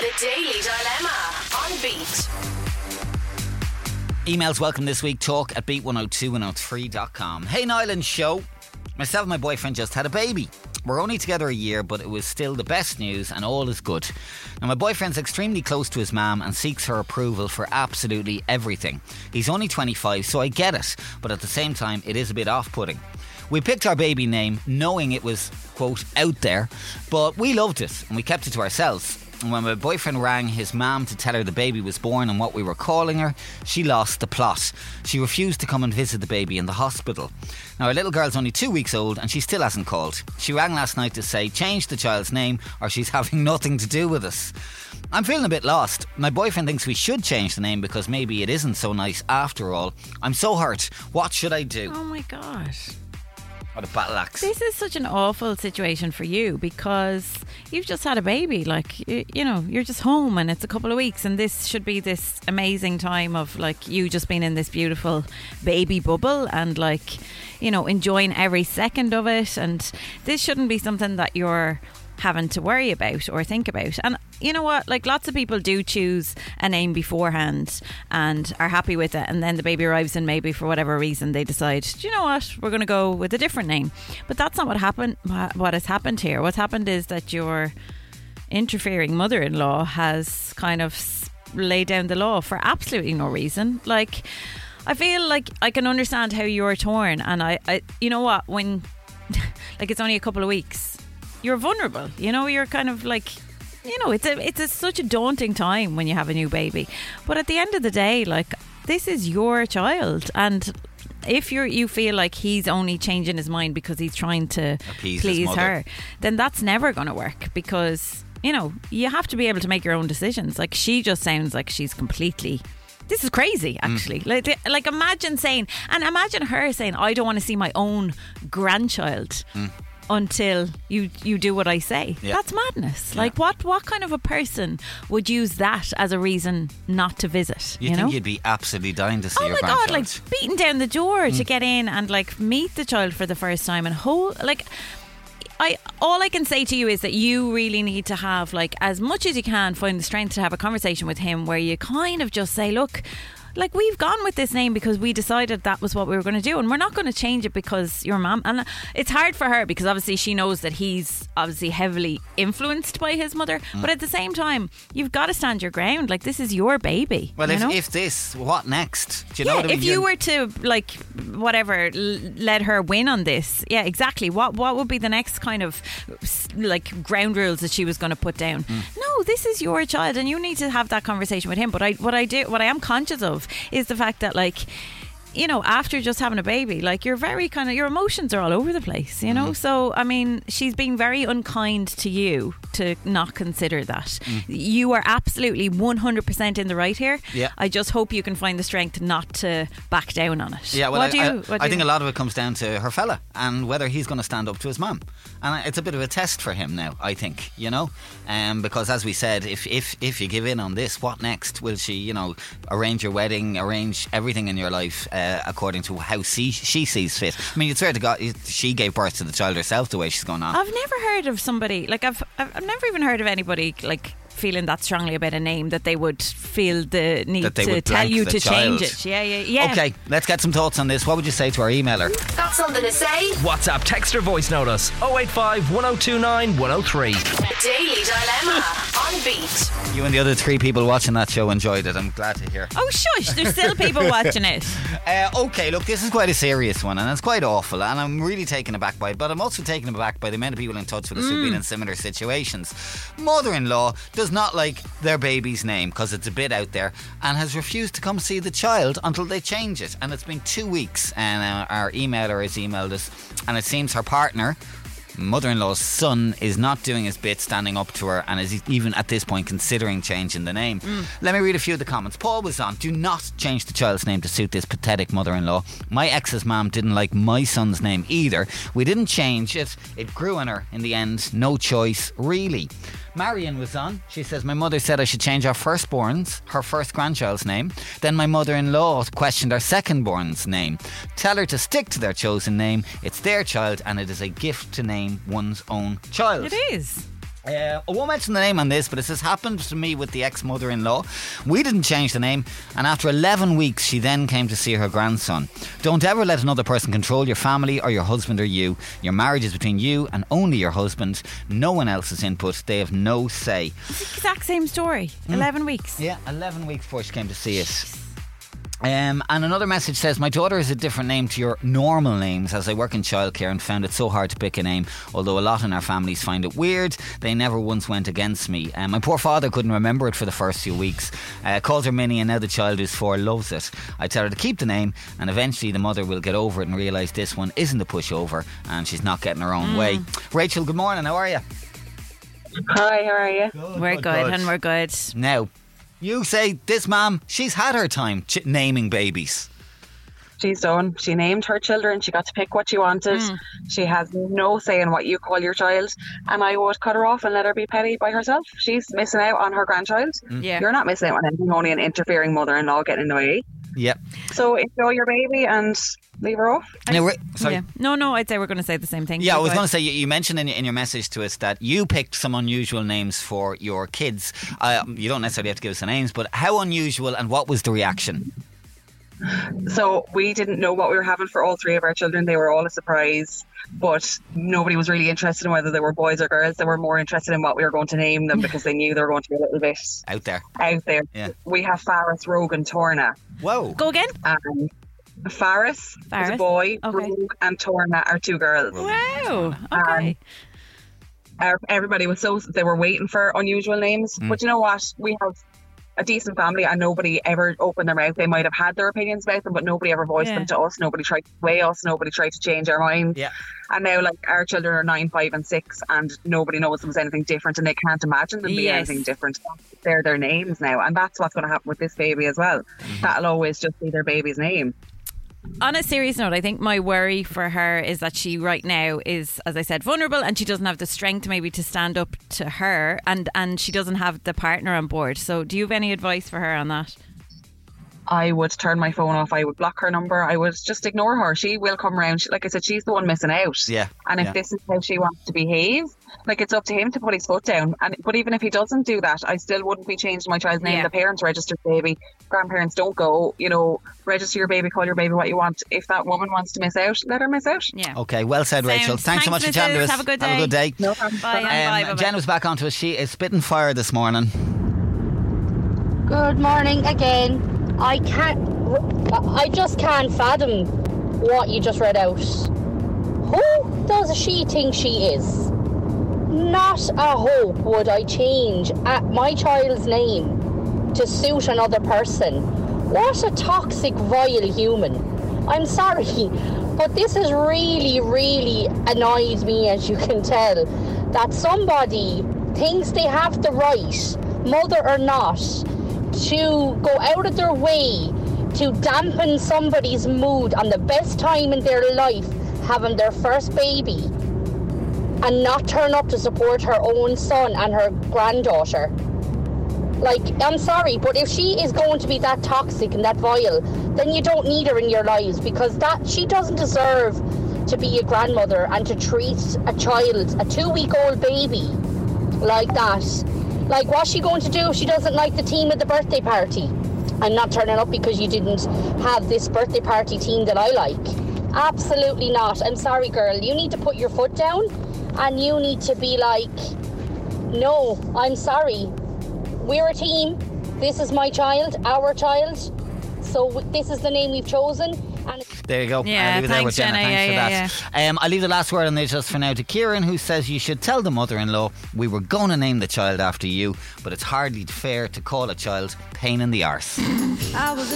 The Daily Dilemma on Beat. Emails welcome this week. Talk at beat102103.com. Hey, Niall and Sho. Myself and my boyfriend just had a baby. We're only together a year, but it was still the best news and all is good. Now, my boyfriend's extremely close to his mum and seeks her approval for absolutely everything. He's only 25, so I get it, but at the same time, it is a bit off putting. We picked our baby name knowing it was, quote, out there, but we loved it and we kept it to ourselves. When my boyfriend rang his mum to tell her the baby was born and what we were calling her, she lost the plot. She refused to come and visit the baby in the hospital. Now, our little girl's only two weeks old and she still hasn't called. She rang last night to say, change the child's name or she's having nothing to do with us. I'm feeling a bit lost. My boyfriend thinks we should change the name because maybe it isn't so nice after all. I'm so hurt. What should I do? Oh my gosh. What a battle axe. This is such an awful situation for you because you've just had a baby. Like, you, you know, you're just home and it's a couple of weeks, and this should be this amazing time of like you just being in this beautiful baby bubble and like, you know, enjoying every second of it. And this shouldn't be something that you're having to worry about or think about. And you know what? Like lots of people do choose a name beforehand and are happy with it, and then the baby arrives, and maybe for whatever reason they decide, do you know what? We're going to go with a different name. But that's not what happened. What has happened here? What's happened is that your interfering mother-in-law has kind of laid down the law for absolutely no reason. Like. I feel like I can understand how you're torn, and I, I you know what, when like it's only a couple of weeks, you're vulnerable. You know, you're kind of like you know, it's a it's a, such a daunting time when you have a new baby. But at the end of the day, like this is your child and if you're you feel like he's only changing his mind because he's trying to Appease please her, then that's never going to work because you know, you have to be able to make your own decisions. Like she just sounds like she's completely this is crazy, mm. actually. Like, like imagine saying, and imagine her saying, "I don't want to see my own grandchild mm. Until you you do what I say." Yeah. That's madness. Like, what what kind of a person would use that as a reason not to visit? You, You, think know? you'd be absolutely dying to see Oh your my god! Like beating down the door to mm. get in and like meet the child for the first time and hold like. I all I can say to you is that you really need to have like as much as you can find the strength to have a conversation with him where you kind of just say, look. Like we've gone with this name because we decided that was what we were going to do, and we're not going to change it because your mom. And it's hard for her because obviously she knows that he's obviously heavily influenced by his mother. Mm. But at the same time, you've got to stand your ground. Like this is your baby. well, you if, know? if this, what next? Do you know yeah, what I mean? if you were to like whatever l- let her win on this, yeah, exactly. What what would be the next kind of like ground rules that she was going to put down? Mm. No, this is your child, and you need to have that conversation with him. But I what I do what I am conscious of is the fact that like. You know, after just having a baby, like you're very kind of your emotions are all over the place. You know, Mm-hmm. so I mean, she's being very unkind to you to not consider that. Mm. You are absolutely one hundred percent in the right here. Yeah. I just hope you can find the strength not to back down on it. Yeah, well, what I, do you? I, I think you- a lot of it comes down to her fella and whether he's going to stand up to his mum. And it's a bit of a test for him now, I think, you know? Um, because as we said, if, if, if you give in on this, what next? Will she, you know, arrange your wedding, arrange everything in your life uh, according to how she, she sees fit? I mean, it's fair to God, she gave birth to the child herself the way she's going on. I've never heard of somebody like I've I've I've never even heard of anybody like feeling that strongly about a name that they would feel the need That they to tell you the to change it. Yeah, yeah, yeah. Okay, let's get some thoughts on this. What would you say to our emailer? Got something to say? WhatsApp, text or voice note us 085 1029 103. Daily Dilemma on Beat. You and the other three people watching that show enjoyed it. I'm glad to hear. Oh shush! There's still people watching it. Uh, okay, look, this is quite a serious one, and it's quite awful, and I'm really taken aback by it. But I'm also taken aback by the amount of people in touch with us who've been in similar situations. Mother-in-law does not like their baby's name because it's a bit out there, and has refused to come see the child until they change it. And it's been two weeks, and uh, our emailer has emailed us, and it seems her partner. Mother-in-law's son is not doing his bit standing up to her and is even at this point considering changing the name. Mm. Let me read a few of the comments. Paul was on, do not change the child's name to suit this pathetic mother-in-law. My ex's mom didn't like my son's name either. We didn't change it. It grew on her in the end. No choice, really. Marion was on. She says, My mother said I should change our firstborn's, her first grandchild's name. Then my mother in law questioned our secondborn's name. Tell her to stick to their chosen name. It's their child and it is a gift to name one's own child. It is. Uh, I won't mention the name on this, but this has happened to me with the ex mother in law. We didn't change the name, and after 11 weeks, she then came to see her grandson. Don't ever let another person control your family or your husband or you. Your marriage is between you and only your husband. No one else's input. They have no say. Exact same story. 11 weeks. Yeah, 11 weeks before she came to see it. Um, and another message says, My daughter is a different name to your normal names as I work in childcare and found it so hard to pick a name. Although a lot in our families find it weird, they never once went against me. Um, my poor father couldn't remember it for the first few weeks. Uh, calls her Minnie, and now the child who's four loves it. I tell her to keep the name, and eventually the mother will get over it and realise this one isn't a pushover and she's not getting her own way. Rachel, good morning. How are you? Hi, how are you? we're good, and we're good. Now, you say this mom, she's had her time ch- naming babies. She's done. She named her children. She got to pick what she wanted. Hmm. She has no say in what you call your child. And I would cut her off and let her be petty by herself. She's missing out on her grandchild. Yeah. You're not missing out on anything, only an interfering mother in law getting in the way. Yep. So enjoy your baby and leave her off. Now, sorry. Yeah. No, no, I'd say we're going to say the same thing. Yeah, I was going to say you, you mentioned in, in your message to us that you picked some unusual names for your kids. Uh, you don't necessarily have to give us the names, but how unusual and what was the reaction? So we didn't know what we were having for all three of our children. They were all a surprise, but nobody was really interested in whether they were boys or girls. They were more interested in what we were going to name them because they knew they were going to be a little bit Out there. out there. Yeah. We have Faris, Rogan, and Torna. Whoa. Go again? Um, Faris, is Faris, a boy, okay. Rogue and Torna are two girls. Wow. Um, Okay. Our- everybody was so they were waiting for unusual names. Mm. But you know what? We have a decent family and nobody ever opened their mouth. They might have had their opinions about them, but nobody ever voiced Yeah. them to us. Nobody tried to sway us. Nobody tried to change our minds. Yeah. And now, like, our children are nine, five, and six, and nobody knows them as anything different, and they can't imagine them being Yes. anything different. They're their names now, and that's what's going to happen with this baby as well. Mm-hmm. That'll always just be their baby's name. On a serious note, I think my worry for her is that she right now is, as I said, vulnerable and she doesn't have the strength maybe to stand up to her and, and she doesn't have the partner on board. So do you have any advice for her on that? I would turn my phone off. I would block her number. I would just ignore her. She will come around. She, like I said, she's the one missing out. Yeah, And if yeah. this is how she wants to behave, like it's up to him to put his foot down. And but even if he doesn't do that, I still wouldn't be changing my child's name. Yeah. The parents register baby. Grandparents don't go. You know, register your baby, call your baby what you want. If that woman wants to miss out, let her miss out. Yeah. Okay, well said, Sounds. Rachel. Thanks, so much for chatting to us. Have a good day. Have a good day. No problem. Bye. Um, bye, bye, Jen was back onto us. She is spitting fire this morning. Good morning again. I can't. I just can't fathom what you just read out. Who does she think she is? Not a hope would I change at my child's name to suit another person. What a toxic, vile human. I'm sorry, but this has really, really annoyed me, as you can tell, that somebody thinks they have the right, mother or not, to go out of their way to dampen somebody's mood on the best time in their life, having their first baby, and not turn up to support her own son and her granddaughter. Like, I'm sorry, but if she is going to be that toxic and that vile, then you don't need her in your lives because that she doesn't deserve to be a grandmother and to treat a child, a two-week-old baby, like that. Like, what's she going to do if she doesn't like the team at the birthday party? I'm not turning up because you didn't have this birthday party team that I like. Absolutely not. I'm sorry, girl. You need to put your foot down and you need to be like, no, I'm sorry. We're a team. This is my child, our child. So this is the name we've chosen. And There you go. Yeah, I'll leave it there with thanks, Jenna. Jenna. Thanks Yeah, for that. Um, I'll leave the last word on this just for now to Kieran, who says you should tell the mother in law we were going to name the child after you, but it's hardly fair to call a child pain in the arse.